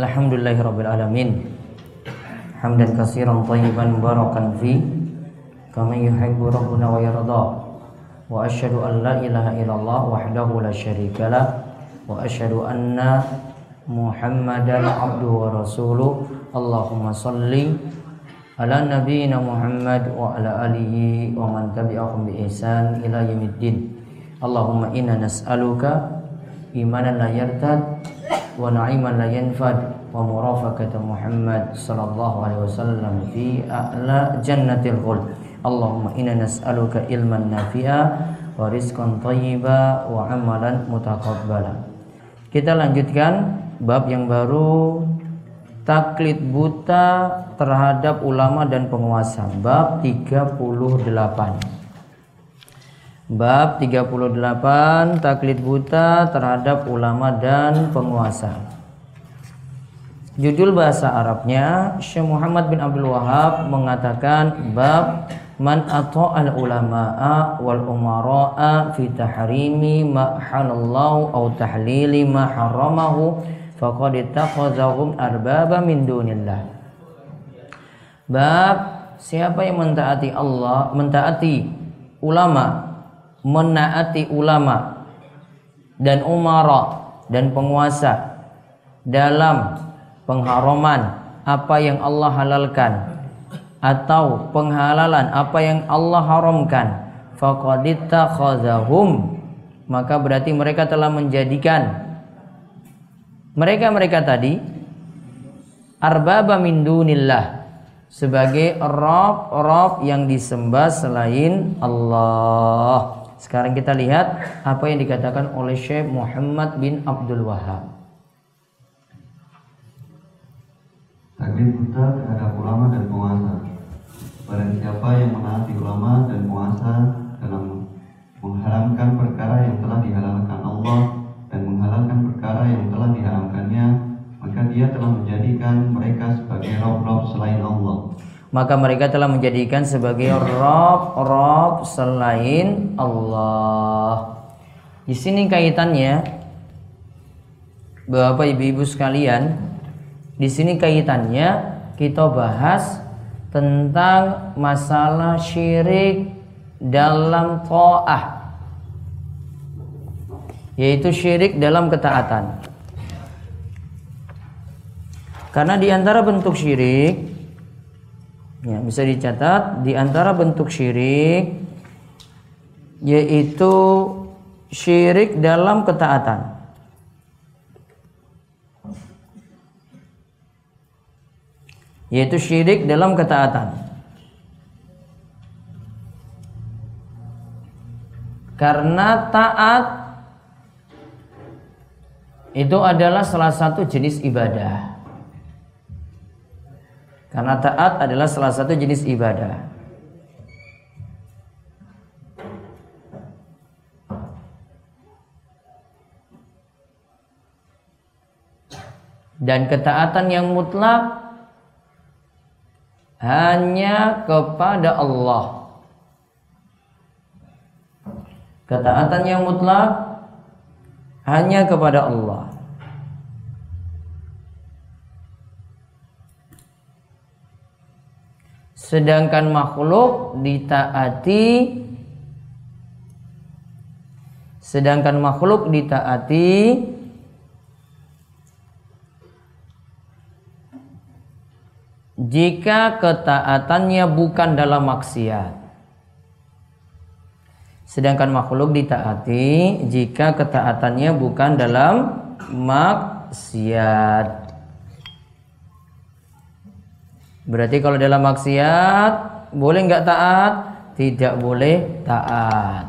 Alhamdulillahirrabbilalamin. Hamdan kasiran tayyiban mubarakan fi. Kama yuhibbu rabbuna wa yarda. Wa ashadu an la ilaha illallah wahdahu la Wa ashadu anna Muhammadan abduhu wa rasuluh. Allahumma salli ala nabiyyina Muhammad wa ala alihi wa man tabi'ahum bi ihsan ila. Allahumma inna nas'aluka imanan la yartad yanfad wa murafaqata Muhammad sallallahu alaihi wasallam fi a'la jannatil khuld. Allahumma inna nas'aluka ilman nafi'a wa rizqan thayyiba wa amalan mutaqabbala. Kita lanjutkan bab yang baru taklid buta terhadap ulama dan penguasa bab 38 bab 38 taklid buta terhadap ulama dan penguasa judul bahasa Arabnya Syekh Muhammad bin Abdul Wahab mengatakan bab man al ulama'a wal umara'a fi tahrimi ma halallahu au tahlili ma haramahu faqad ittakhadzahum arbaba min dunillah. Bab siapa yang mentaati Allah, mentaati ulama, menaati ulama dan umara dan penguasa dalam pengharaman apa yang Allah halalkan atau penghalalan apa yang Allah haramkan faqad ittakhadzahum maka berarti mereka telah menjadikan mereka-mereka tadi arbaba min dunillah sebagai rob-rob yang disembah selain Allah. Sekarang kita lihat apa yang dikatakan oleh Syekh Muhammad bin Abdul Wahab. Taklid buta terhadap ulama dan penguasa. Barang siapa yang menaati ulama dan penguasa dalam mengharamkan perkara yang telah dihalalkan Allah dan menghalalkan perkara yang telah diharamkannya, maka dia telah menjadikan mereka sebagai rob-rob selain Allah. Maka mereka telah menjadikan sebagai rob-rob selain Allah. Di sini kaitannya, Bapak Ibu-ibu sekalian, di sini kaitannya kita bahas tentang masalah syirik dalam to'ah yaitu syirik dalam ketaatan. Karena di antara bentuk syirik ya bisa dicatat di antara bentuk syirik yaitu syirik dalam ketaatan. Yaitu syirik dalam ketaatan. Karena taat itu adalah salah satu jenis ibadah. Karena taat adalah salah satu jenis ibadah. Dan ketaatan yang mutlak hanya kepada Allah. Ketaatan yang mutlak hanya kepada Allah. Sedangkan makhluk ditaati sedangkan makhluk ditaati jika ketaatannya bukan dalam maksiat. Sedangkan makhluk ditaati jika ketaatannya bukan dalam maksiat. Berarti kalau dalam maksiat boleh nggak taat? Tidak boleh taat.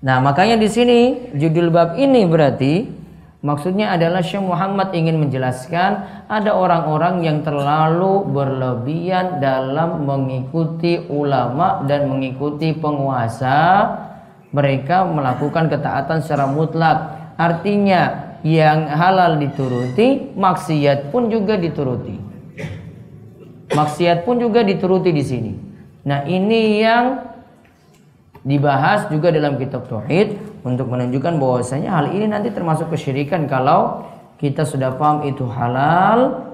Nah, makanya di sini judul bab ini berarti Maksudnya adalah Syekh Muhammad ingin menjelaskan ada orang-orang yang terlalu berlebihan dalam mengikuti ulama dan mengikuti penguasa. Mereka melakukan ketaatan secara mutlak. Artinya yang halal dituruti, maksiat pun juga dituruti. Maksiat pun juga dituruti di sini. Nah, ini yang dibahas juga dalam kitab tauhid untuk menunjukkan bahwasanya hal ini nanti termasuk kesyirikan kalau kita sudah paham itu halal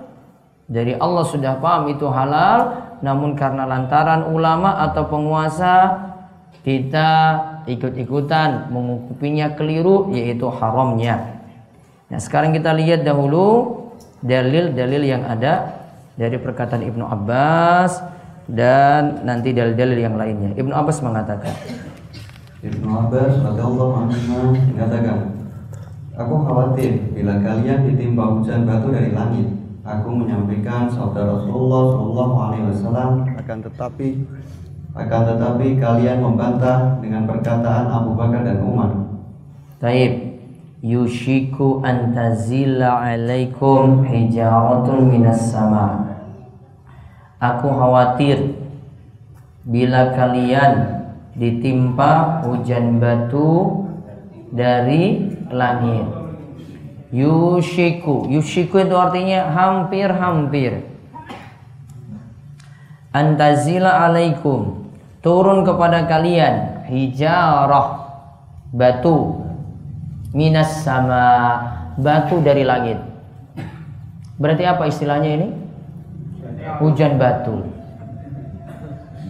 dari Allah sudah paham itu halal namun karena lantaran ulama atau penguasa kita ikut-ikutan mengukupinya keliru yaitu haramnya. Nah, sekarang kita lihat dahulu dalil-dalil yang ada dari perkataan Ibnu Abbas dan nanti dalil-dalil yang lainnya. Ibnu Abbas mengatakan Ibnu Abbas radhiyallahu anhu mengatakan, Aku khawatir bila kalian ditimpa hujan batu dari langit. Aku menyampaikan sabda Rasulullah Shallallahu Alaihi Wasallam akan tetapi akan tetapi kalian membantah dengan perkataan Abu Bakar dan Umar. Taib yushiku antazila alaikum hijaratun minas sama. Aku khawatir bila kalian ditimpa hujan batu dari langit. Yushiku, yushiku itu artinya hampir-hampir. Antazila alaikum, turun kepada kalian hijarah batu minas sama batu dari langit. Berarti apa istilahnya ini? Hujan batu.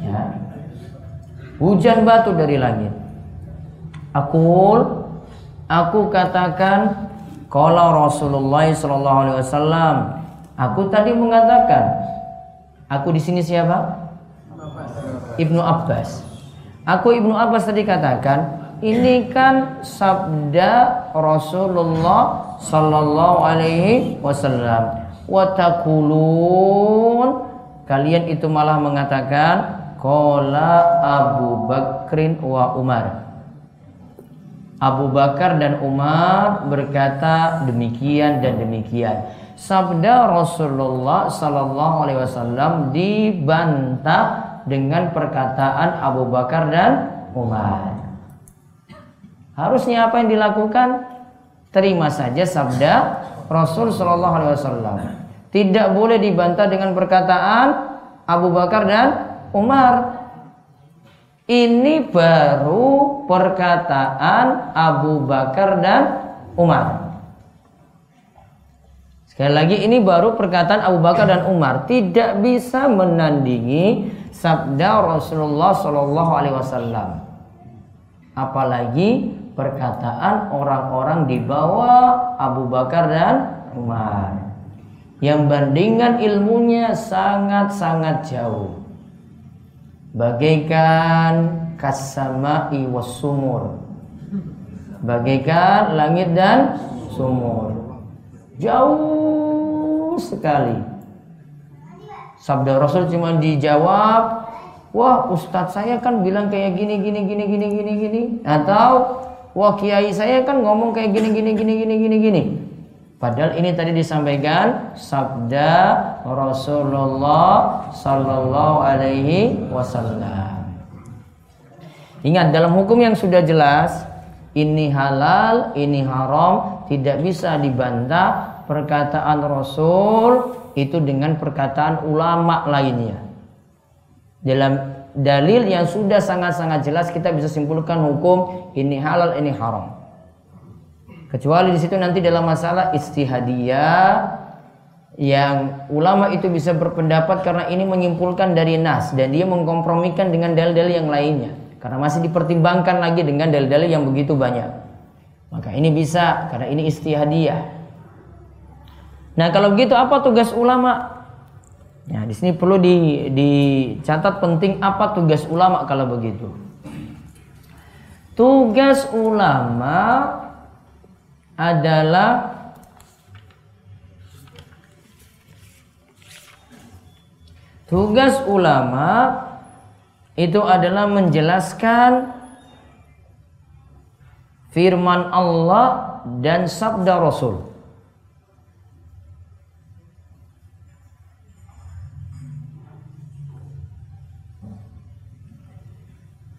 Ya, hujan batu dari langit. Aku aku katakan kalau Rasulullah sallallahu alaihi wasallam aku tadi mengatakan aku di sini siapa? Ibnu Abbas. Aku Ibnu Abbas tadi katakan ini kan sabda Rasulullah sallallahu alaihi wasallam. Watakulun kalian itu malah mengatakan Kola Abu Bakrin wa Umar. Abu Bakar dan Umar berkata demikian dan demikian. Sabda Rasulullah Sallallahu Alaihi Wasallam dibantah dengan perkataan Abu Bakar dan Umar. Harusnya apa yang dilakukan? Terima saja sabda Rasul Sallallahu Alaihi Wasallam. Tidak boleh dibantah dengan perkataan Abu Bakar dan Umar. Ini baru perkataan Abu Bakar dan Umar. Sekali lagi ini baru perkataan Abu Bakar dan Umar tidak bisa menandingi sabda Rasulullah Shallallahu Alaihi Wasallam. Apalagi perkataan orang-orang di bawah Abu Bakar dan Umar. Yang bandingan ilmunya sangat-sangat jauh. Bagaikan kasama'i sumur. Bagaikan langit dan sumur. Jauh sekali. Sabda Rasul cuma dijawab wah ustadz saya kan bilang kayak gini gini gini gini gini gini. Atau wah kiai saya kan ngomong kayak gini gini gini gini gini gini Padahal ini tadi disampaikan sabda Rasulullah Sallallahu Alaihi Wasallam. Ingat dalam hukum yang sudah jelas ini halal, ini haram, tidak bisa dibantah perkataan Rasul itu dengan perkataan ulama lainnya. Dalam dalil yang sudah sangat-sangat jelas kita bisa simpulkan hukum ini halal, ini haram. Kecuali di situ nanti dalam masalah istihadiyah yang ulama itu bisa berpendapat karena ini menyimpulkan dari nas dan dia mengkompromikan dengan dalil-dalil yang lainnya karena masih dipertimbangkan lagi dengan dalil-dalil yang begitu banyak. Maka ini bisa karena ini istihadiyah. Nah, kalau begitu apa tugas ulama? Nah, di sini perlu di, dicatat penting apa tugas ulama kalau begitu. Tugas ulama adalah tugas ulama itu adalah menjelaskan firman Allah dan sabda Rasul.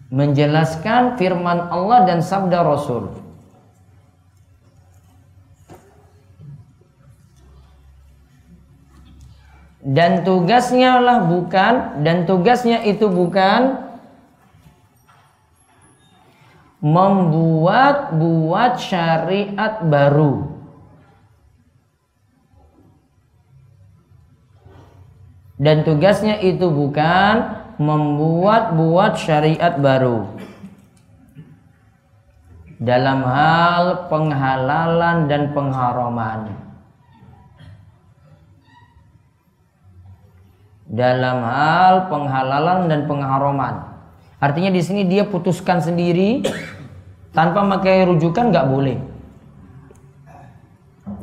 Menjelaskan firman Allah dan sabda Rasul. Dan tugasnya lah bukan dan tugasnya itu bukan membuat buat syariat baru. Dan tugasnya itu bukan membuat buat syariat baru. Dalam hal penghalalan dan pengharaman. Dalam hal penghalalan dan pengharaman. Artinya di sini dia putuskan sendiri tanpa memakai rujukan nggak boleh.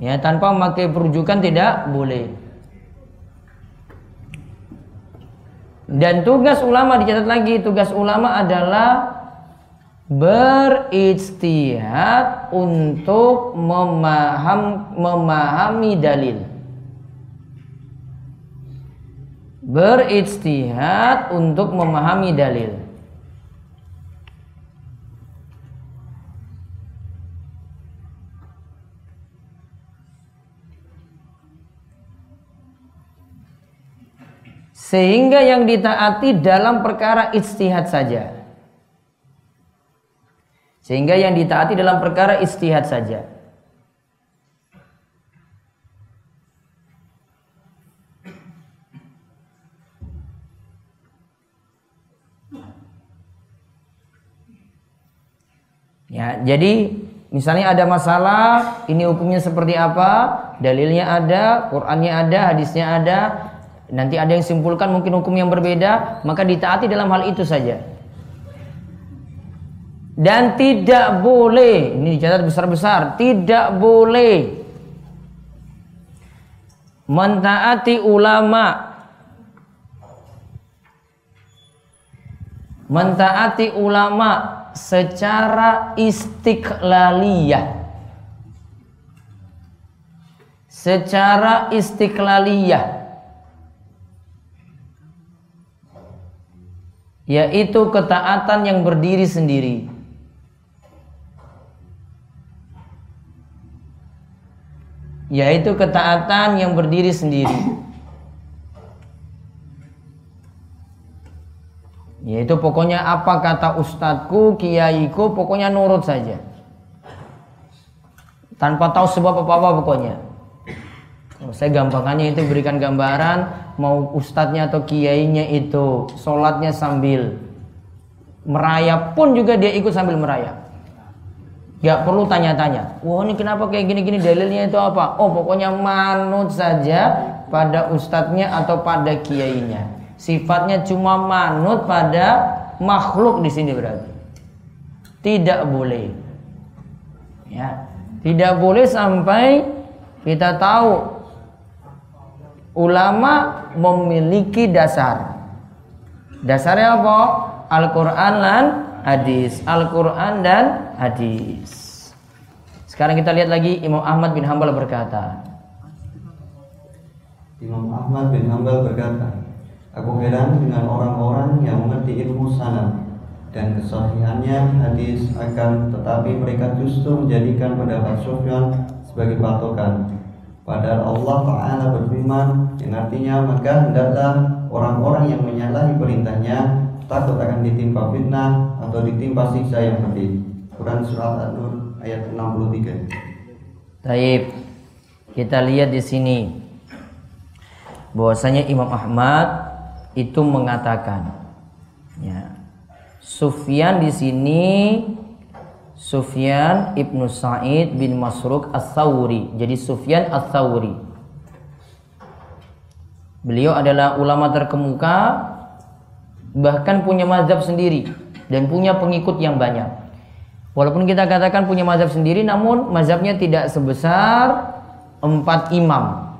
Ya, tanpa memakai perujukan tidak boleh. Dan tugas ulama dicatat lagi, tugas ulama adalah berijtihad untuk memaham, memahami dalil. Berijtihad untuk memahami dalil. Sehingga yang ditaati dalam perkara istihad saja. Sehingga yang ditaati dalam perkara istihad saja. Ya, jadi misalnya ada masalah, ini hukumnya seperti apa, dalilnya ada, Qur'annya ada, hadisnya ada, nanti ada yang simpulkan mungkin hukum yang berbeda, maka ditaati dalam hal itu saja. Dan tidak boleh, ini dicatat besar-besar, tidak boleh mentaati ulama. Mentaati ulama secara istiqlaliyah secara istiqlaliyah yaitu ketaatan yang berdiri sendiri. Yaitu ketaatan yang berdiri sendiri. Yaitu pokoknya apa kata ustadku, kiaiku, pokoknya nurut saja. Tanpa tahu sebab apa-apa pokoknya. Saya gampangannya itu berikan gambaran mau ustadznya atau kiainya itu sholatnya sambil merayap pun juga dia ikut sambil merayap. Gak perlu tanya-tanya. Wah ini kenapa kayak gini-gini dalilnya itu apa? Oh pokoknya manut saja pada ustadznya atau pada kiainya. Sifatnya cuma manut pada makhluk di sini berarti. Tidak boleh. Ya, tidak boleh sampai kita tahu ulama memiliki dasar. Dasarnya apa? Al-Quran dan hadis. Al-Quran dan hadis. Sekarang kita lihat lagi Imam Ahmad bin Hambal berkata. Imam Ahmad bin Hambal berkata, Aku heran dengan orang-orang yang mengerti ilmu sanad dan kesahihannya hadis akan tetapi mereka justru menjadikan pendapat Sufyan sebagai patokan Padahal Allah Ta'ala berfirman yang artinya maka hendaklah orang-orang yang menyalahi perintahnya takut akan ditimpa fitnah atau ditimpa siksa yang pedih. Quran surat An-Nur ayat 63. Taib. Kita lihat di sini bahwasanya Imam Ahmad itu mengatakan ya Sufyan di sini Sufyan ibnu Sa'id bin Masruk As-Sawri. Jadi Sufyan As-Sawri. Beliau adalah ulama terkemuka, bahkan punya mazhab sendiri dan punya pengikut yang banyak. Walaupun kita katakan punya mazhab sendiri, namun mazhabnya tidak sebesar empat imam.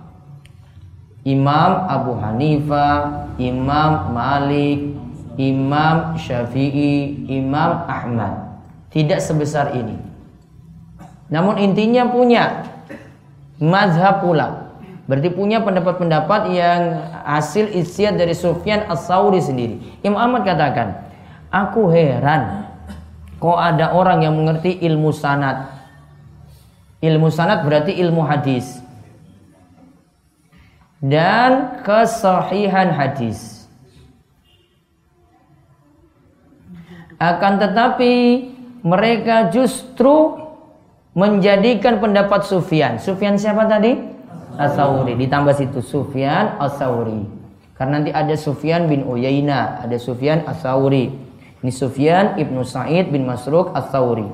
Imam Abu Hanifah, Imam Malik, Imam Syafi'i, Imam Ahmad tidak sebesar ini. Namun intinya punya mazhab pula. Berarti punya pendapat-pendapat yang hasil isiat dari Sufyan As-Sauri sendiri. Imam Ahmad katakan, aku heran kok ada orang yang mengerti ilmu sanad. Ilmu sanad berarti ilmu hadis. Dan kesahihan hadis. Akan tetapi mereka justru menjadikan pendapat Sufyan. Sufyan siapa tadi? As-Sauri ditambah situ Sufyan As-Sauri. Karena nanti ada Sufyan bin Uyaina, ada Sufyan As-Sauri. Ini Sufyan Ibnu Sa'id bin Masruk As-Sauri.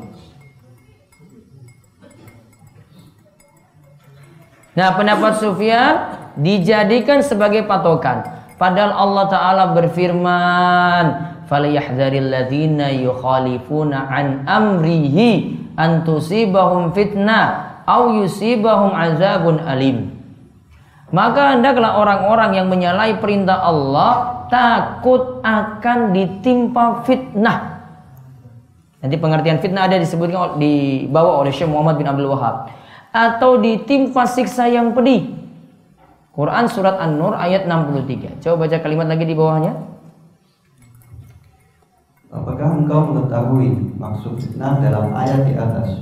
Nah, pendapat Sufyan dijadikan sebagai patokan. Padahal Allah Ta'ala berfirman, "Falyahdharil ladzina yukhalifuna an amrihi an tusibahum fitnah au yusibahum azabun alim. Maka hendaklah orang-orang yang menyalahi perintah Allah takut akan ditimpa fitnah. Nanti pengertian fitnah ada disebutkan dibawa oleh Syekh Muhammad bin Abdul Wahab atau ditimpa siksa yang pedih. Quran surat An-Nur ayat 63. Coba baca kalimat lagi di bawahnya. Apakah engkau mengetahui maksud fitnah dalam ayat di atas?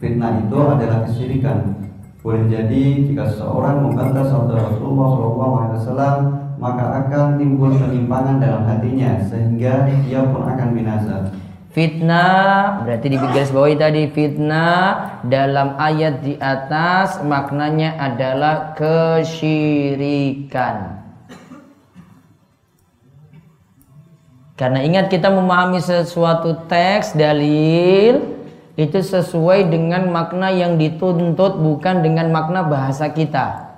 Fitnah itu adalah kesyirikan. Boleh jadi jika seseorang membantah sabda Rasulullah SAW maka akan timbul penyimpangan dalam hatinya sehingga dia pun akan binasa. Fitnah berarti di garis bawahi tadi fitnah dalam ayat di atas maknanya adalah kesyirikan. Karena ingat kita memahami sesuatu teks dalil itu sesuai dengan makna yang dituntut bukan dengan makna bahasa kita.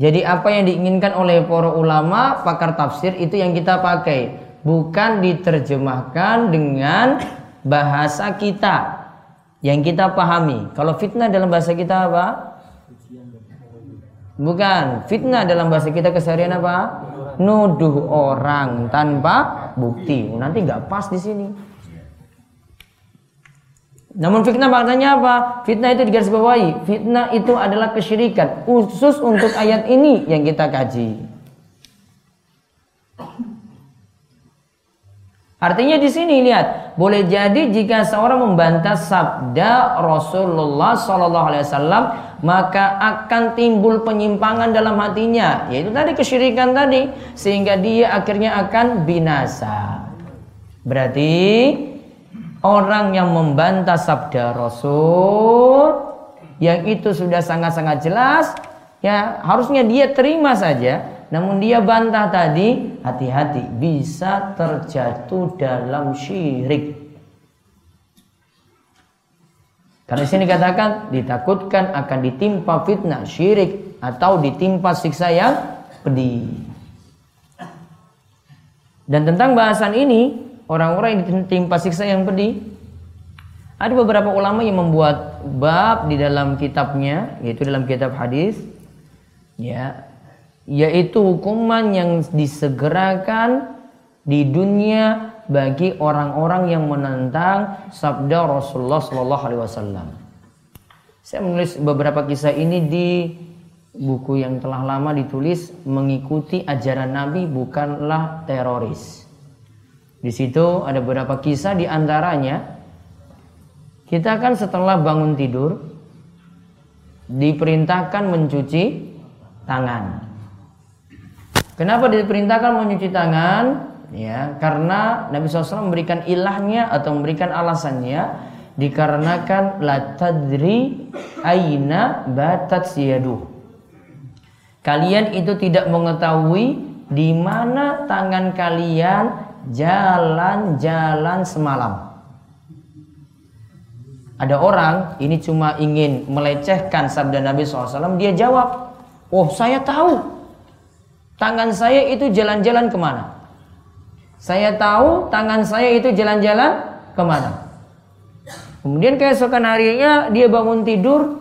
Jadi apa yang diinginkan oleh para ulama, pakar tafsir itu yang kita pakai, bukan diterjemahkan dengan bahasa kita yang kita pahami. Kalau fitnah dalam bahasa kita apa? Bukan, fitnah dalam bahasa kita keseharian apa? Nuduh orang tanpa bukti. Nanti nggak pas di sini. Namun fitnah maknanya apa? Fitnah itu digarisbawahi. Fitnah itu adalah kesyirikan. Khusus untuk ayat ini yang kita kaji. Artinya di sini lihat, boleh jadi jika seorang membantah sabda Rasulullah Sallallahu Alaihi Wasallam, maka akan timbul penyimpangan dalam hatinya, yaitu tadi kesyirikan tadi, sehingga dia akhirnya akan binasa. Berarti orang yang membantah sabda Rasul yang itu sudah sangat-sangat jelas ya harusnya dia terima saja namun dia bantah tadi hati-hati bisa terjatuh dalam syirik karena sini katakan ditakutkan akan ditimpa fitnah syirik atau ditimpa siksa yang pedih dan tentang bahasan ini orang-orang yang ditimpa siksa yang pedih. Ada beberapa ulama yang membuat bab di dalam kitabnya, yaitu dalam kitab hadis, ya, yaitu hukuman yang disegerakan di dunia bagi orang-orang yang menentang sabda Rasulullah Shallallahu Alaihi Wasallam. Saya menulis beberapa kisah ini di buku yang telah lama ditulis mengikuti ajaran Nabi bukanlah teroris. Di situ ada beberapa kisah di antaranya kita kan setelah bangun tidur diperintahkan mencuci tangan. Kenapa diperintahkan mencuci tangan? Ya, karena Nabi SAW memberikan ilahnya atau memberikan alasannya dikarenakan la tadri aina batat siyadu. Kalian itu tidak mengetahui di mana tangan kalian jalan-jalan semalam. Ada orang ini cuma ingin melecehkan sabda Nabi SAW. Dia jawab, oh saya tahu. Tangan saya itu jalan-jalan ke mana? Saya tahu tangan saya itu jalan-jalan ke mana? Kemudian keesokan harinya dia bangun tidur.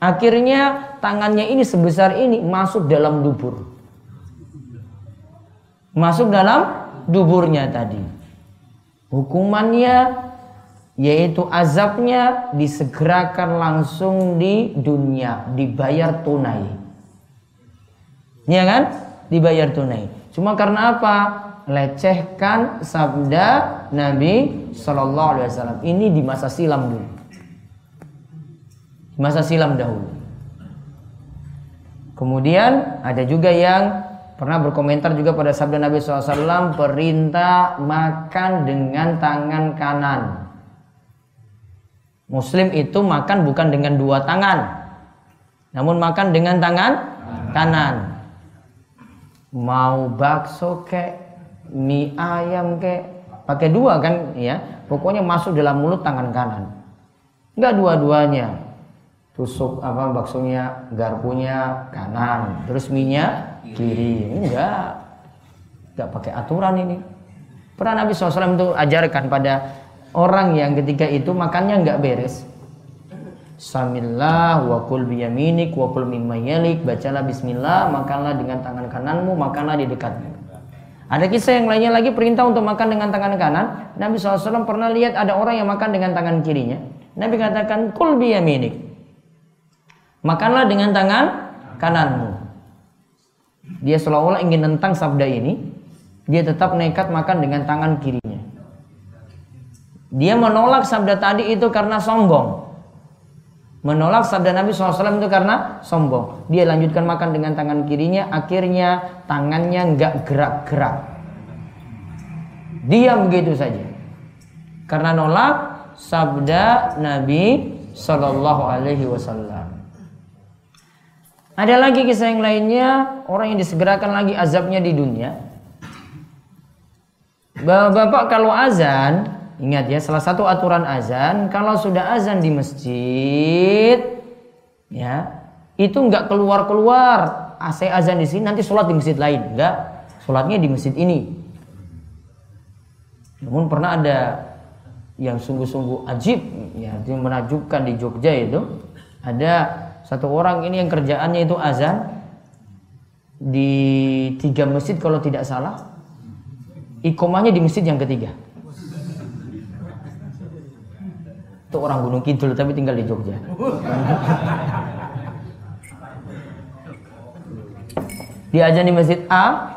Akhirnya tangannya ini sebesar ini masuk dalam dubur masuk dalam duburnya tadi. Hukumannya yaitu azabnya disegerakan langsung di dunia dibayar tunai ya kan? Dibayar tunai. Cuma karena apa? Lecehkan sabda Nabi Shallallahu Alaihi Wasallam. Ini di masa silam dulu. Masa silam dahulu. Kemudian ada juga yang pernah berkomentar juga pada sabda Nabi SAW perintah makan dengan tangan kanan. Muslim itu makan bukan dengan dua tangan, namun makan dengan tangan kanan. Mau bakso kek, mie ayam kek, pakai dua kan ya. Pokoknya masuk dalam mulut tangan kanan. Enggak dua-duanya. Tusuk apa baksonya, garpunya kanan, terus mie-nya kiri. Enggak. Enggak pakai aturan ini. Pernah Nabi SAW itu ajarkan pada orang yang ketika itu makannya nggak beres Samillah wa kul biyaminik wa kul bacalah bismillah makanlah dengan tangan kananmu makanlah di dekatmu. Ada kisah yang lainnya lagi perintah untuk makan dengan tangan kanan. Nabi SAW pernah lihat ada orang yang makan dengan tangan kirinya. Nabi katakan kul biyaminik. Makanlah dengan tangan kananmu. Dia seolah-olah ingin nentang sabda ini. Dia tetap nekat makan dengan tangan kirinya. Dia menolak sabda tadi itu karena sombong. Menolak sabda Nabi SAW itu karena sombong. Dia lanjutkan makan dengan tangan kirinya, akhirnya tangannya nggak gerak-gerak. Diam begitu saja. Karena nolak sabda Nabi Shallallahu Alaihi Wasallam. Ada lagi kisah yang lainnya orang yang disegerakan lagi azabnya di dunia. Bapak kalau azan Ingat ya, salah satu aturan azan kalau sudah azan di masjid ya, itu nggak keluar-keluar. Saya azan di sini nanti sholat di masjid lain, enggak. Sholatnya di masjid ini. Namun pernah ada yang sungguh-sungguh ajib, ya, yang menakjubkan di Jogja itu ada satu orang ini yang kerjaannya itu azan di tiga masjid kalau tidak salah. Ikomahnya di masjid yang ketiga. Itu orang Gunung Kidul tapi tinggal di Jogja. Dia azan di masjid A,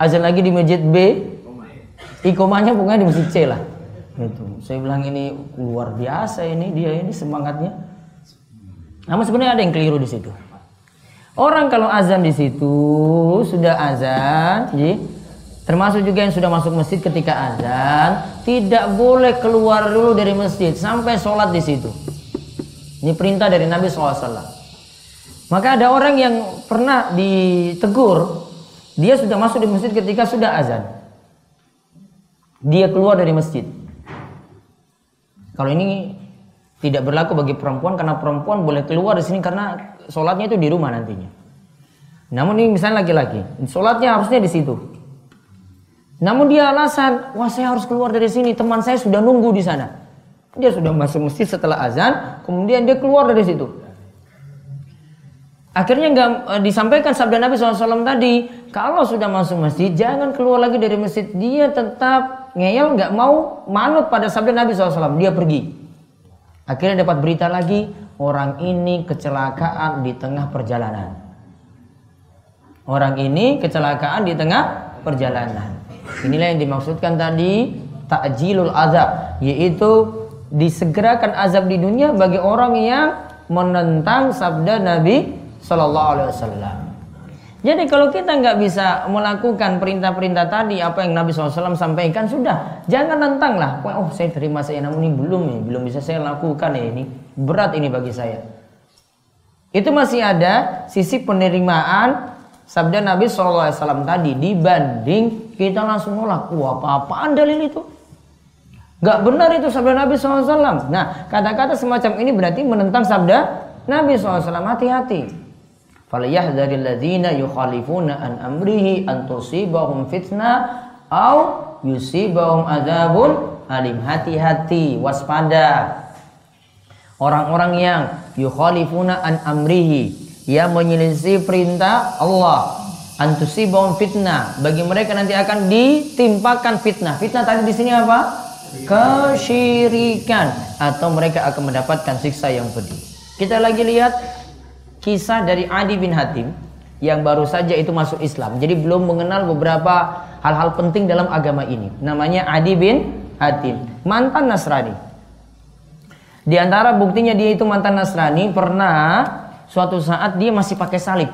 azan lagi di masjid B, ikomahnya pokoknya di masjid C lah. Itu. Saya bilang ini luar biasa ini dia ini semangatnya. Namun sebenarnya ada yang keliru di situ. Orang kalau azan di situ sudah azan, jadi Termasuk juga yang sudah masuk masjid ketika azan tidak boleh keluar dulu dari masjid sampai sholat di situ. Ini perintah dari Nabi SAW. Maka ada orang yang pernah ditegur, dia sudah masuk di masjid ketika sudah azan. Dia keluar dari masjid. Kalau ini tidak berlaku bagi perempuan karena perempuan boleh keluar di sini karena sholatnya itu di rumah nantinya. Namun ini misalnya laki-laki, sholatnya harusnya di situ. Namun dia alasan, wah saya harus keluar dari sini, teman saya sudah nunggu di sana. Dia sudah masuk masjid setelah azan, kemudian dia keluar dari situ. Akhirnya nggak e, disampaikan sabda Nabi SAW tadi, kalau sudah masuk masjid jangan keluar lagi dari masjid. Dia tetap ngeyel nggak mau manut pada sabda Nabi SAW. Dia pergi. Akhirnya dapat berita lagi, orang ini kecelakaan di tengah perjalanan. Orang ini kecelakaan di tengah perjalanan. Inilah yang dimaksudkan tadi takjilul azab, yaitu disegerakan azab di dunia bagi orang yang menentang sabda Nabi Shallallahu Alaihi Wasallam. Jadi kalau kita nggak bisa melakukan perintah-perintah tadi apa yang Nabi SAW sampaikan sudah jangan nentang lah. Oh saya terima saya namun ini belum nih belum bisa saya lakukan ya ini berat ini bagi saya. Itu masih ada sisi penerimaan sabda Nabi SAW tadi dibanding kita langsung nolak. Wah apa-apaan dalil itu? Gak benar itu sabda Nabi SAW. Nah kata-kata semacam ini berarti menentang sabda Nabi SAW. Hati-hati. Falyahdharil ladzina yukhalifuna an amrihi an tusibahum fitnah au yusibahum adzabun alim. Hati-hati, waspada. Orang-orang yang yukhalifuna an amrihi yang menyelisih perintah Allah antusibahum fitnah bagi mereka nanti akan ditimpakan fitnah fitnah tadi di sini apa kesyirikan atau mereka akan mendapatkan siksa yang pedih. Kita lagi lihat kisah dari Adi bin Hatim yang baru saja itu masuk Islam. Jadi belum mengenal beberapa hal-hal penting dalam agama ini. Namanya Adi bin Hatim, mantan Nasrani. Di antara buktinya dia itu mantan Nasrani pernah suatu saat dia masih pakai salib.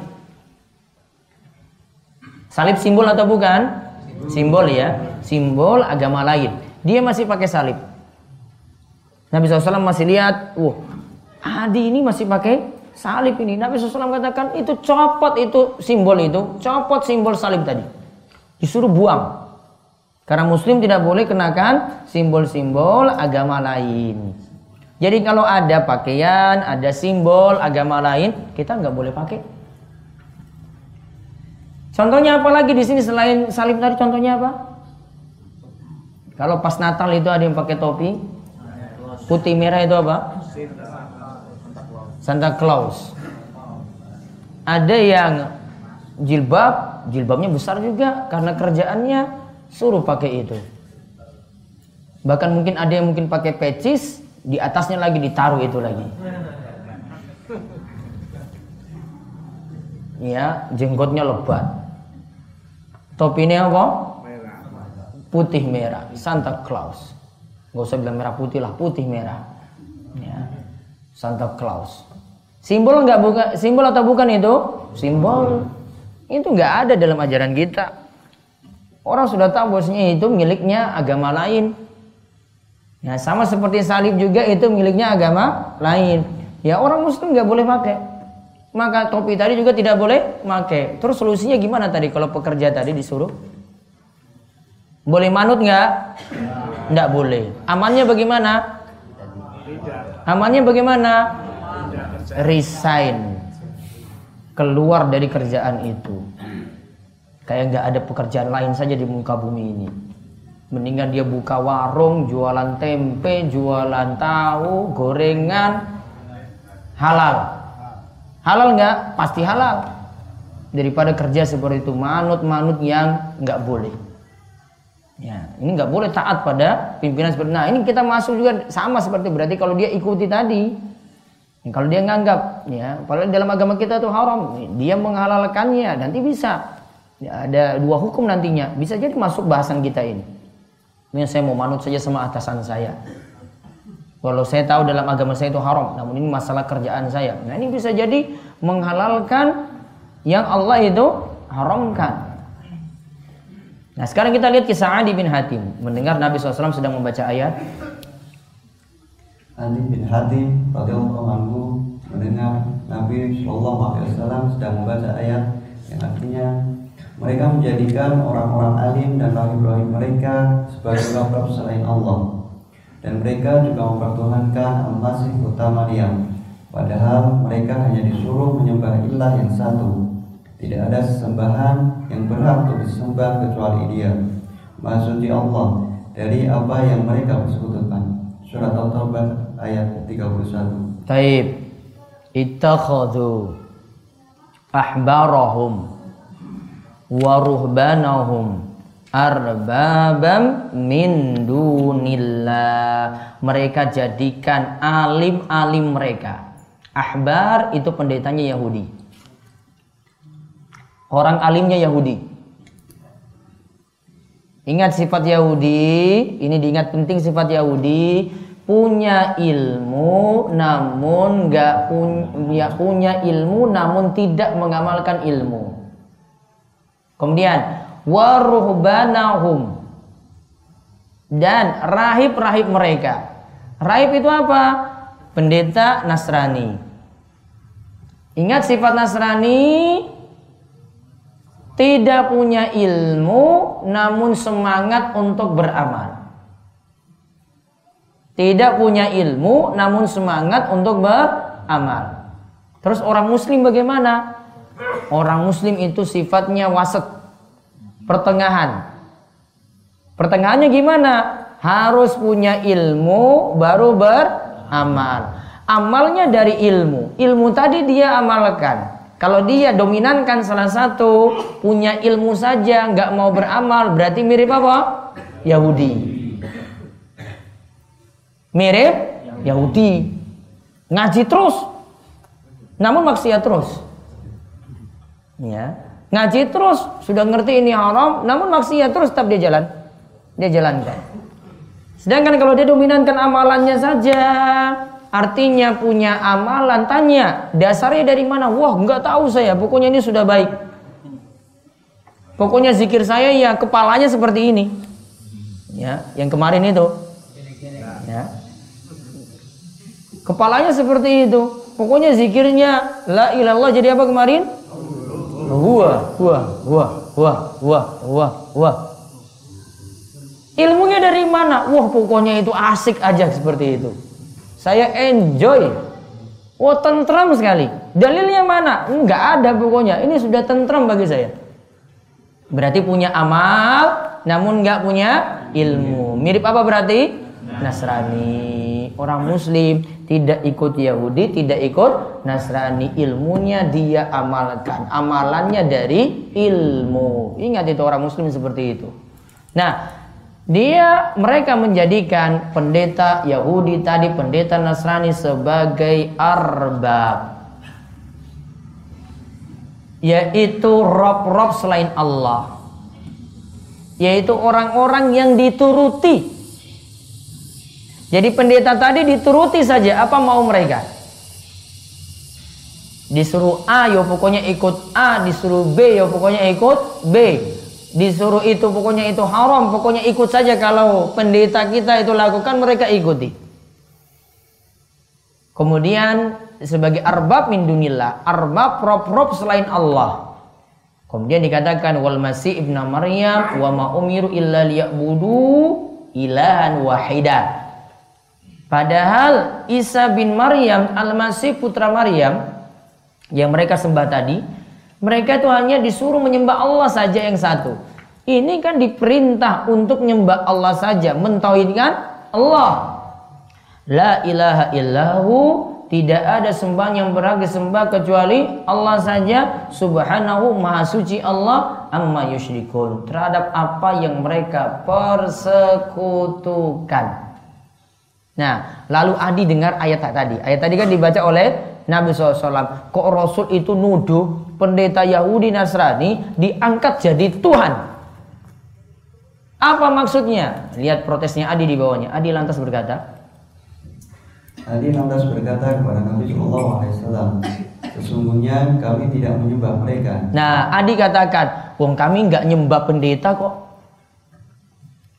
Salib simbol atau bukan? Simbol ya, simbol agama lain. Dia masih pakai salib. Nabi SAW masih lihat, wah, Adi ini masih pakai salib ini. Nabi SAW katakan itu copot itu simbol itu, copot simbol salib tadi. Disuruh buang. Karena muslim tidak boleh kenakan simbol-simbol agama lain. Jadi kalau ada pakaian, ada simbol agama lain, kita nggak boleh pakai. Contohnya apa lagi di sini selain salib tadi? Contohnya apa? Kalau pas Natal itu ada yang pakai topi putih merah itu apa? Santa Claus. Ada yang jilbab, jilbabnya besar juga karena kerjaannya suruh pakai itu. Bahkan mungkin ada yang mungkin pakai pecis, di atasnya lagi ditaruh itu lagi. Ya, jenggotnya lebat. Topinya apa? putih merah. Santa Claus. Nggak usah bilang merah putih lah putih merah. Ya. Santa Claus. Simbol nggak buka simbol atau bukan itu? Simbol. Itu nggak ada dalam ajaran kita. Orang sudah tahu bosnya itu miliknya agama lain. Ya sama seperti salib juga itu miliknya agama lain. Ya orang muslim nggak boleh pakai maka topi tadi juga tidak boleh pakai terus solusinya gimana tadi kalau pekerja tadi disuruh boleh manut nggak? Nggak boleh. Amannya bagaimana? Amannya bagaimana? Resign. Keluar dari kerjaan itu. Kayak nggak ada pekerjaan lain saja di muka bumi ini. Mendingan dia buka warung, jualan tempe, jualan tahu, gorengan, halal. Halal nggak? Pasti halal. Daripada kerja seperti itu, manut-manut yang nggak boleh. Ya, ini nggak boleh taat pada pimpinan seperti nah ini kita masuk juga sama seperti berarti kalau dia ikuti tadi ya, kalau dia nganggap ya padahal dalam agama kita itu haram dia menghalalkannya nanti bisa ya, ada dua hukum nantinya bisa jadi masuk bahasan kita ini ini saya mau manut saja sama atasan saya kalau saya tahu dalam agama saya itu haram namun ini masalah kerjaan saya. Nah ini bisa jadi menghalalkan yang Allah itu haramkan. Nah sekarang kita lihat kisah Adi bin Hatim. Mendengar Nabi SAW sedang membaca ayat. Adi bin Hatim radhiyallahu anhu mendengar Nabi Wasallam sedang membaca ayat yang artinya mereka menjadikan orang-orang alim dan rahim-rahim mereka sebagai Rabb selain Allah dan mereka juga mempertuhankan Al-Masih utama dia padahal mereka hanya disuruh menyembah ilah yang satu tidak ada sesembahan yang berhak untuk disembah kecuali dia. Maksudnya Allah dari apa yang mereka persekutukan. Surat At-Taubah ayat 31. Taib. Ittakhadhu ahbarahum wa ruhbanahum arbabam min dunillah. Mereka jadikan alim-alim mereka. Ahbar itu pendetanya Yahudi orang alimnya Yahudi. Ingat sifat Yahudi, ini diingat penting sifat Yahudi punya ilmu namun nggak punya punya ilmu namun tidak mengamalkan ilmu. Kemudian waruhbanahum dan rahib-rahib mereka. Rahib itu apa? Pendeta Nasrani. Ingat sifat Nasrani tidak punya ilmu namun semangat untuk beramal. Tidak punya ilmu namun semangat untuk beramal. Terus orang muslim bagaimana? Orang muslim itu sifatnya waset, pertengahan. Pertengahannya gimana? Harus punya ilmu baru beramal. Amalnya dari ilmu. Ilmu tadi dia amalkan. Kalau dia dominankan salah satu, punya ilmu saja, nggak mau beramal, berarti mirip apa? Yahudi. Mirip Yahudi. Ngaji terus. Namun maksiat terus. Ya. Ngaji terus, sudah ngerti ini haram, namun maksiat terus tetap dia jalan. Dia jalankan. Sedangkan kalau dia dominankan amalannya saja, artinya punya amalan, tanya, dasarnya dari mana? Wah, nggak tahu saya, pokoknya ini sudah baik. Pokoknya zikir saya ya kepalanya seperti ini. Ya, yang kemarin itu. Ya. Kepalanya seperti itu. Pokoknya zikirnya la ilallah jadi apa kemarin? Wah, wah, wah, wah, wah, wah. Ilmunya dari mana? Wah, pokoknya itu asik aja seperti itu. Saya enjoy. Wah, tentram sekali. Dalilnya mana? Enggak ada pokoknya. Ini sudah tentram bagi saya. Berarti punya amal, namun enggak punya ilmu. Mirip apa berarti? Nasrani. Orang muslim tidak ikut Yahudi, tidak ikut Nasrani. Ilmunya dia amalkan. Amalannya dari ilmu. Ingat itu orang muslim seperti itu. Nah, dia mereka menjadikan pendeta Yahudi tadi pendeta Nasrani sebagai arbab yaitu rob-rob selain Allah yaitu orang-orang yang dituruti jadi pendeta tadi dituruti saja apa mau mereka. Disuruh A, yo pokoknya ikut A. Disuruh B, yo pokoknya ikut B. Disuruh itu pokoknya itu haram, pokoknya ikut saja kalau pendeta kita itu lakukan mereka ikuti. Kemudian sebagai arbab min dunillah, arbab rob-rob selain Allah. Kemudian dikatakan wal masih ibnu Maryam wa ma umiru illa liya'budu ilahan wahidah. Padahal Isa bin Maryam, Al-Masih putra Maryam yang mereka sembah tadi, mereka itu hanya disuruh menyembah Allah saja yang satu. Ini kan diperintah untuk menyembah Allah saja, mentauhidkan Allah. La ilaha illahu tidak ada sembah yang berhak disembah kecuali Allah saja subhanahu maha suci Allah amma yusyrikun terhadap apa yang mereka persekutukan. Nah, lalu Adi dengar ayat tadi. Ayat tadi kan dibaca oleh Nabi SAW. Kok Rasul itu nuduh pendeta Yahudi Nasrani diangkat jadi Tuhan. Apa maksudnya? Lihat protesnya Adi di bawahnya. Adi lantas berkata, Adi lantas berkata kepada Nabi Wasallam, sesungguhnya kami tidak menyembah mereka. Nah, Adi katakan, wong kami nggak nyembah pendeta kok.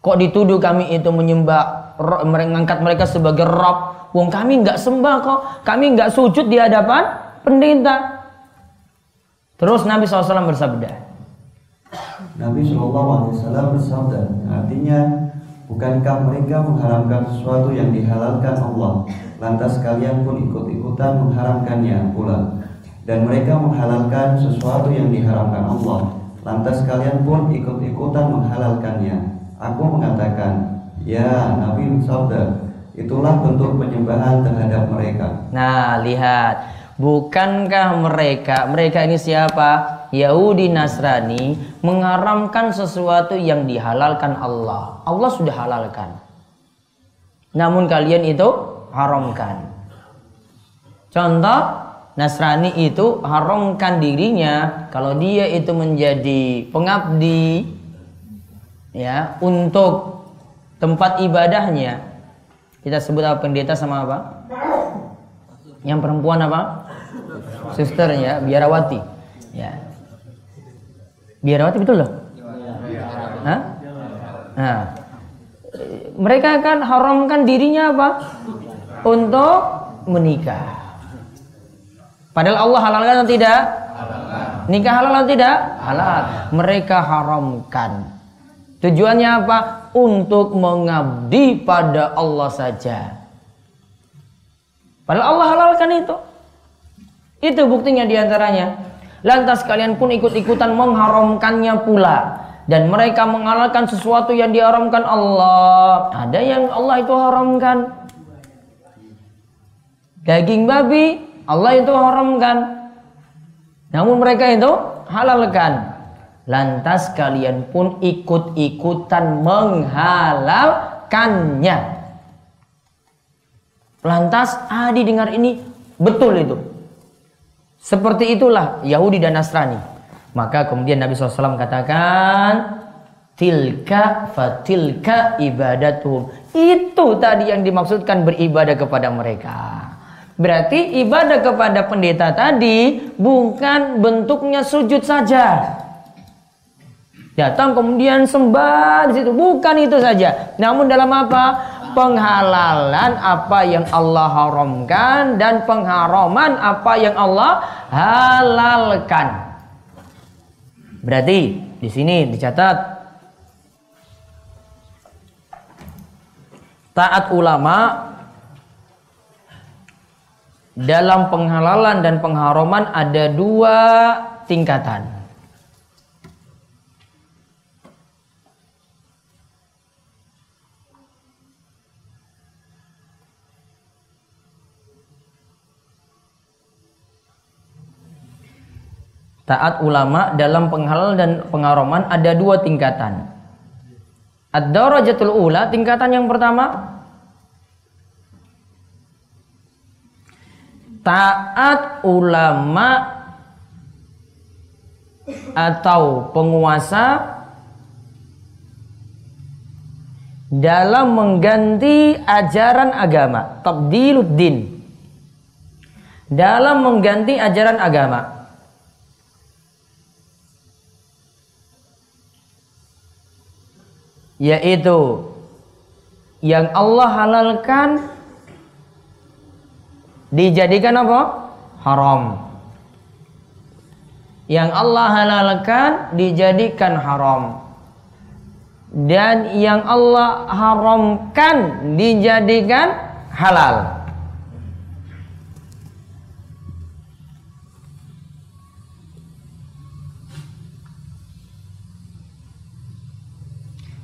Kok dituduh kami itu menyembah mengangkat mereka sebagai Rob. Wong kami nggak sembah kok, kami nggak sujud di hadapan pendeta. Terus Nabi SAW bersabda. Nabi SAW bersabda, artinya bukankah mereka mengharamkan sesuatu yang dihalalkan Allah, lantas kalian pun ikut-ikutan mengharamkannya pula. Dan mereka menghalalkan sesuatu yang diharamkan Allah, lantas kalian pun ikut-ikutan menghalalkannya. Aku mengatakan, Ya, Nabi bersabda, itulah bentuk penyembahan terhadap mereka. Nah, lihat. Bukankah mereka, mereka ini siapa? Yahudi Nasrani mengharamkan sesuatu yang dihalalkan Allah. Allah sudah halalkan. Namun kalian itu haramkan. Contoh, Nasrani itu haramkan dirinya kalau dia itu menjadi pengabdi ya untuk tempat ibadahnya kita sebut apa pendeta sama apa? Yang perempuan apa? Suster ya, biarawati. Ya. Biarawati betul loh? Hah? Nah, mereka kan haramkan dirinya apa? Untuk menikah. Padahal Allah halalkan atau tidak? Nikah halal atau tidak? Halal. Mereka haramkan. Tujuannya apa? untuk mengabdi pada Allah saja. Padahal Allah halalkan itu. Itu buktinya di antaranya. Lantas kalian pun ikut-ikutan mengharamkannya pula. Dan mereka menghalalkan sesuatu yang diharamkan Allah. Ada yang Allah itu haramkan. Daging babi, Allah itu haramkan. Namun mereka itu halalkan. Lantas kalian pun ikut-ikutan menghalalkannya. Lantas Adi dengar ini betul itu. Seperti itulah Yahudi dan Nasrani. Maka kemudian Nabi SAW katakan, Tilka fatilka ibadatuhum. Itu tadi yang dimaksudkan beribadah kepada mereka. Berarti ibadah kepada pendeta tadi bukan bentuknya sujud saja. Datang kemudian sembah di situ. Bukan itu saja. Namun dalam apa? Penghalalan apa yang Allah haramkan dan pengharaman apa yang Allah halalkan. Berarti di sini dicatat taat ulama dalam penghalalan dan pengharaman ada dua tingkatan. Taat ulama dalam penghalal dan pengharaman ada dua tingkatan. Ad-darajatul ula, tingkatan yang pertama taat ulama atau penguasa dalam mengganti ajaran agama, tabdiluddin. Dalam mengganti ajaran agama. Yaitu yang Allah halalkan dijadikan apa? haram. Yang Allah halalkan dijadikan haram. Dan yang Allah haramkan dijadikan halal.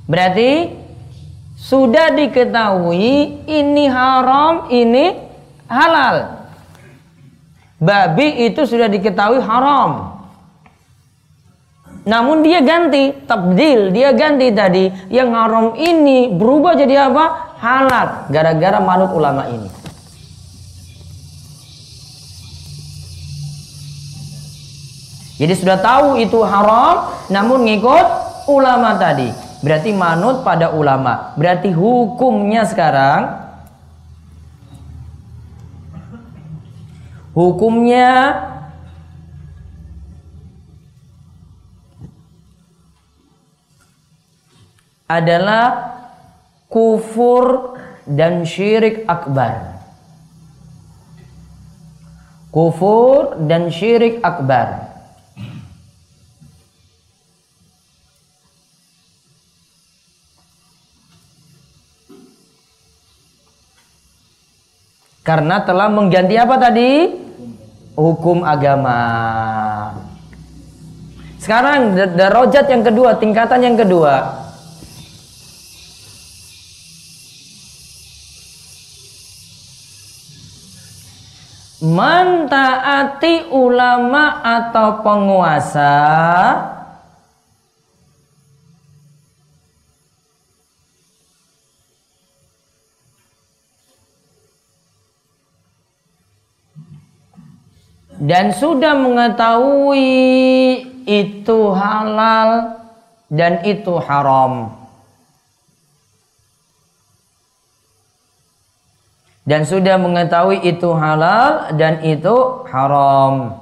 Berarti sudah diketahui ini haram, ini halal. Babi itu sudah diketahui haram. Namun dia ganti, tabdil, dia ganti tadi. Yang haram ini berubah jadi apa? Halal. Gara-gara manut ulama ini. Jadi sudah tahu itu haram, namun ngikut ulama tadi. Berarti manut pada ulama. Berarti hukumnya sekarang hukumnya adalah kufur dan syirik akbar. Kufur dan syirik akbar. Karena telah mengganti apa tadi? Hukum agama. Sekarang darajat yang kedua, tingkatan yang kedua. Mentaati ulama atau penguasa dan sudah mengetahui itu halal dan itu haram. Dan sudah mengetahui itu halal dan itu haram.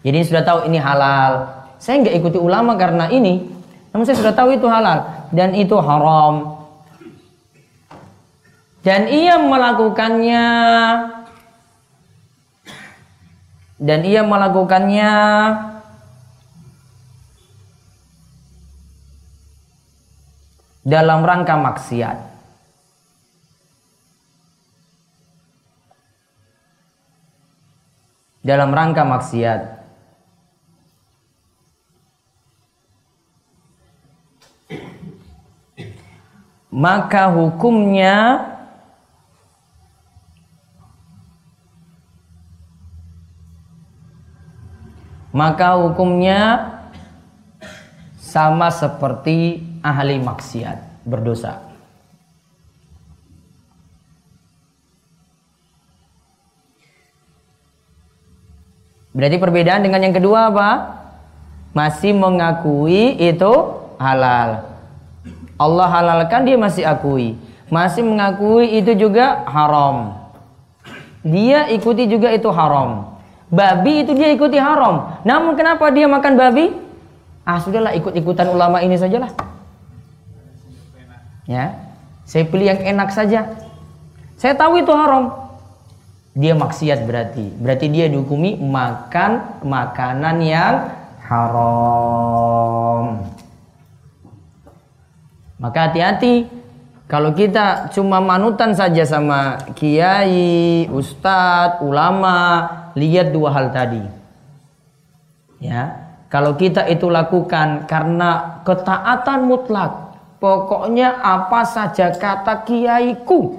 Jadi sudah tahu ini halal. Saya nggak ikuti ulama karena ini. Namun saya sudah tahu itu halal dan itu haram dan ia melakukannya. Dan ia melakukannya. Dalam rangka maksiat. Dalam rangka maksiat. Maka hukumnya maka hukumnya sama seperti ahli maksiat berdosa. Berarti perbedaan dengan yang kedua apa? Masih mengakui itu halal. Allah halalkan dia masih akui. Masih mengakui itu juga haram. Dia ikuti juga itu haram. Babi itu dia ikuti haram. Namun kenapa dia makan babi? Ah sudahlah ikut-ikutan ulama ini sajalah. Ya. Saya pilih yang enak saja. Saya tahu itu haram dia maksiat berarti. Berarti dia dihukumi makan makanan yang haram. Maka hati-hati kalau kita cuma manutan saja sama kiai, ustadz, ulama, lihat dua hal tadi. Ya, kalau kita itu lakukan karena ketaatan mutlak, pokoknya apa saja kata kiaiku,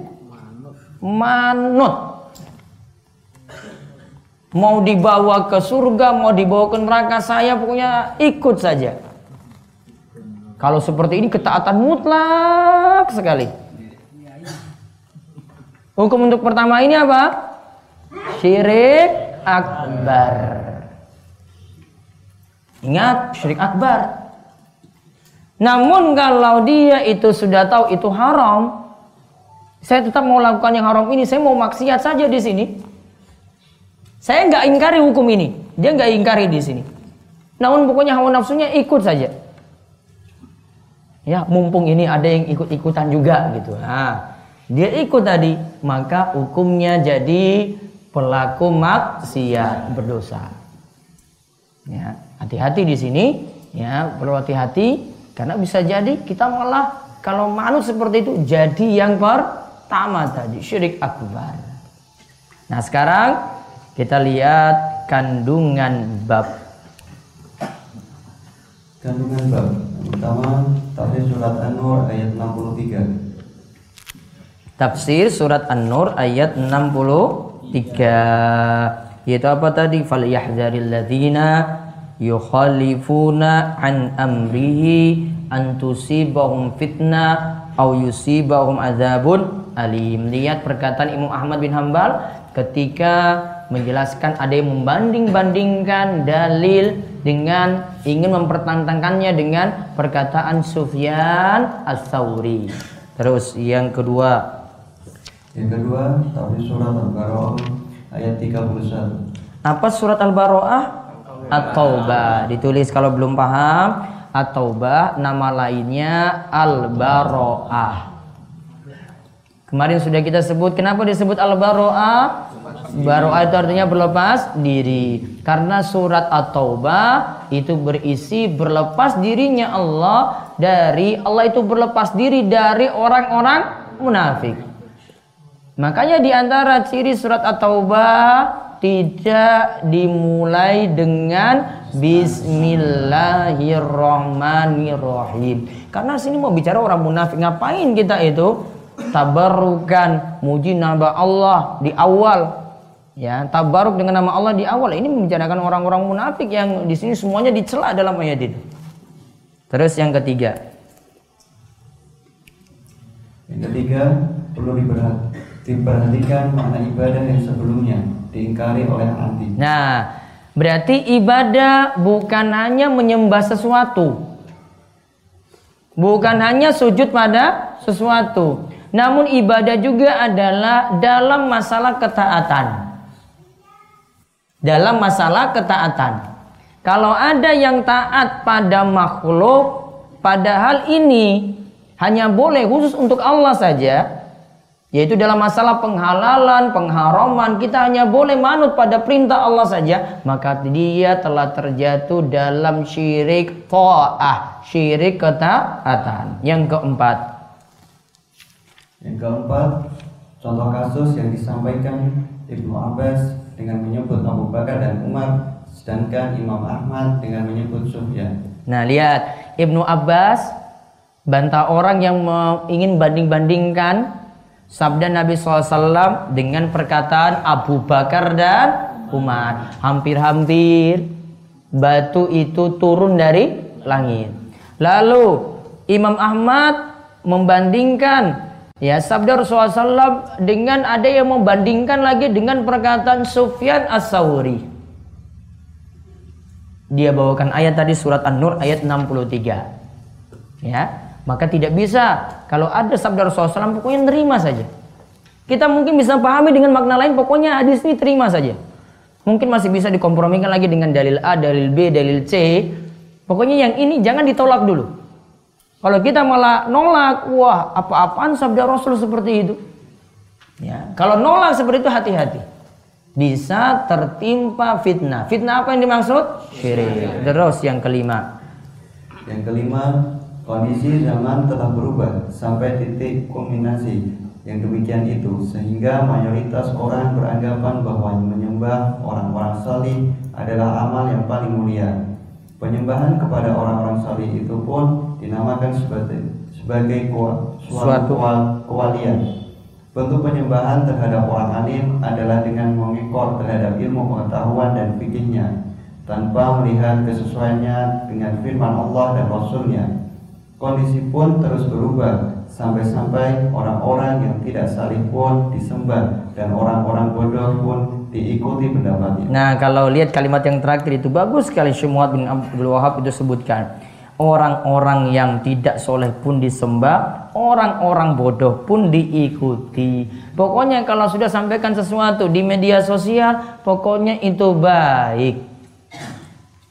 manut Mau dibawa ke surga, mau dibawa ke neraka saya pokoknya ikut saja. Kalau seperti ini ketaatan mutlak sekali. Hukum untuk pertama ini apa? Syirik akbar. Ingat, syirik akbar. Namun kalau dia itu sudah tahu itu haram, saya tetap mau lakukan yang haram ini, saya mau maksiat saja di sini. Saya nggak ingkari hukum ini. Dia nggak ingkari di sini. Namun pokoknya hawa nafsunya ikut saja. Ya, mumpung ini ada yang ikut-ikutan juga gitu. Nah, dia ikut tadi, maka hukumnya jadi pelaku maksiat berdosa. Ya, hati-hati di sini, ya, perlu hati-hati karena bisa jadi kita malah kalau manut seperti itu jadi yang pertama tadi syirik akbar. Nah, sekarang kita lihat kandungan bab. Kandungan bab. Pertama, tafsir surat An-Nur ayat 63. Tafsir surat An-Nur ayat 63. Yaitu apa tadi? Fal yahzaril ladzina yukhalifuna an amrihi an tusibahum fitnah au yusibahum adzabun alim. Lihat perkataan Imam Ahmad bin Hambal ketika menjelaskan ada yang membanding-bandingkan dalil dengan ingin mempertentangkannya dengan perkataan Sufyan Ats-Tsauri. Terus yang kedua yang kedua tafsir surat Al-Baqarah ayat 31. Apa surat Al-Baqarah? At-Taubah. Ditulis kalau belum paham, At-Taubah nama lainnya Al-Baro'ah. Kemarin sudah kita sebut kenapa disebut Al-Baro'ah? Baro'ah itu artinya berlepas diri. Karena surat At-Taubah itu berisi berlepas dirinya Allah dari Allah itu berlepas diri dari orang-orang munafik. Makanya di antara ciri surat At-Taubah tidak dimulai dengan Bismillahirrahmanirrahim. Karena sini mau bicara orang munafik, ngapain kita itu tabarrukan muji nama Allah di awal ya tabaruk dengan nama Allah di awal ini membicarakan orang-orang munafik yang di sini semuanya dicela dalam ayat ini. Terus yang ketiga. Yang ketiga perlu diperhatikan makna ibadah yang sebelumnya diingkari oleh anti. Nah, berarti ibadah bukan hanya menyembah sesuatu. Bukan hanya sujud pada sesuatu. Namun ibadah juga adalah dalam masalah ketaatan dalam masalah ketaatan. Kalau ada yang taat pada makhluk, padahal ini hanya boleh khusus untuk Allah saja, yaitu dalam masalah penghalalan, pengharaman, kita hanya boleh manut pada perintah Allah saja, maka dia telah terjatuh dalam syirik ta'ah, syirik ketaatan. Yang keempat. Yang keempat, contoh kasus yang disampaikan Ibnu Abbas dengan menyebut Abu Bakar dan Umar sedangkan Imam Ahmad dengan menyebut Sufyan. Nah, lihat Ibnu Abbas bantah orang yang ingin banding-bandingkan sabda Nabi SAW dengan perkataan Abu Bakar dan Umar. Hampir-hampir batu itu turun dari langit. Lalu Imam Ahmad membandingkan ya sabda Rasulullah SAW dengan ada yang membandingkan lagi dengan perkataan Sufyan As-Sawri. Dia bawakan ayat tadi surat An-Nur ayat 63. Ya, maka tidak bisa kalau ada sabda Rasulullah SAW pokoknya nerima saja. Kita mungkin bisa pahami dengan makna lain pokoknya hadis ini terima saja. Mungkin masih bisa dikompromikan lagi dengan dalil A, dalil B, dalil C. Pokoknya yang ini jangan ditolak dulu. Kalau kita malah nolak, wah apa-apaan sabda Rasul seperti itu. Ya, kalau nolak seperti itu hati-hati. Bisa tertimpa fitnah. Fitnah apa yang dimaksud? Syirik. Terus yang kelima. Yang kelima, kondisi zaman telah berubah sampai titik kulminasi yang demikian itu sehingga mayoritas orang beranggapan bahwa menyembah orang-orang salih adalah amal yang paling mulia. Penyembahan kepada orang-orang salih itu pun dinamakan sebagai sebagai suatu kewalian. Bentuk penyembahan terhadap orang alim adalah dengan mengekor terhadap ilmu pengetahuan dan fikihnya tanpa melihat kesesuaiannya dengan firman Allah dan Rasulnya. Kondisi pun terus berubah sampai-sampai orang-orang yang tidak salih pun disembah dan orang-orang bodoh pun diikuti pendapatnya. Nah, kalau lihat kalimat yang terakhir itu bagus sekali Syumuat bin Abdul Wahab itu sebutkan orang-orang yang tidak soleh pun disembah, orang-orang bodoh pun diikuti. Pokoknya kalau sudah sampaikan sesuatu di media sosial, pokoknya itu baik.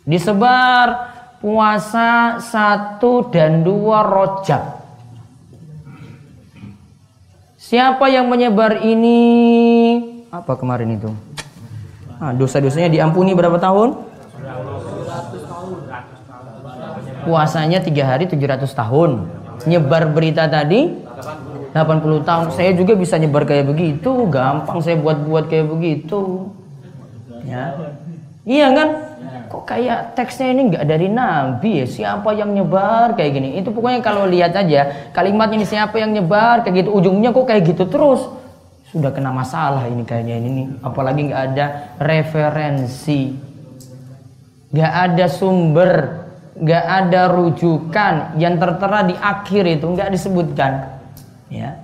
Disebar puasa satu dan dua rojak. Siapa yang menyebar ini? Apa kemarin itu? Nah, dosa-dosanya diampuni berapa tahun? Puasanya tiga hari 700 tahun. Nyebar berita tadi 80 tahun. Saya juga bisa nyebar kayak begitu. Gampang saya buat-buat kayak begitu. Ya. Iya kan? Kok kayak teksnya ini nggak dari nabi ya? Siapa yang nyebar kayak gini? Itu pokoknya kalau lihat aja kalimat ini siapa yang nyebar kayak gitu. Ujungnya kok kayak gitu terus. Sudah kena masalah ini kayaknya ini nih. Apalagi nggak ada referensi. Nggak ada sumber nggak ada rujukan yang tertera di akhir itu nggak disebutkan. Ya.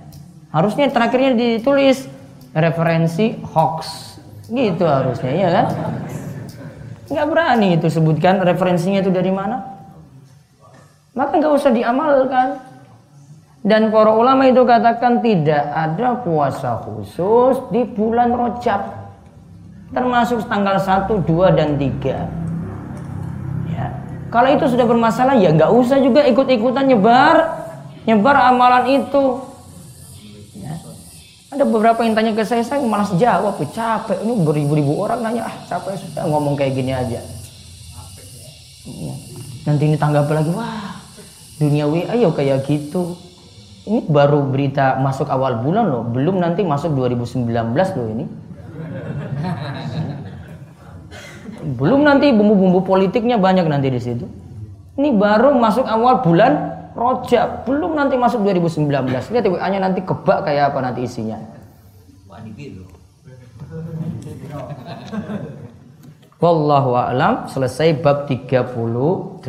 Harusnya terakhirnya ditulis referensi hoax. Gitu harusnya ya kan? Nggak berani itu sebutkan referensinya itu dari mana. Maka nggak usah diamalkan. Dan para ulama itu katakan tidak ada puasa khusus di bulan Rojab termasuk tanggal 1, 2 dan 3 kalau itu sudah bermasalah ya nggak usah juga ikut-ikutan nyebar nyebar amalan itu. Ya. Ada beberapa yang tanya ke saya, saya malas jawab, capek. Ini beribu-ribu orang nanya, ah capek sudah ngomong kayak gini aja. Ya. Nanti ini tanggapi lagi, wah duniawi ayo kayak gitu. Ini baru berita masuk awal bulan loh, belum nanti masuk 2019 loh ini. Belum nanti bumbu-bumbu politiknya banyak nanti di situ. Ini baru masuk awal bulan Rojab, belum nanti masuk 2019. Lihat WA-nya nanti kebak kayak apa nanti isinya. Wallahu a'lam selesai bab 38.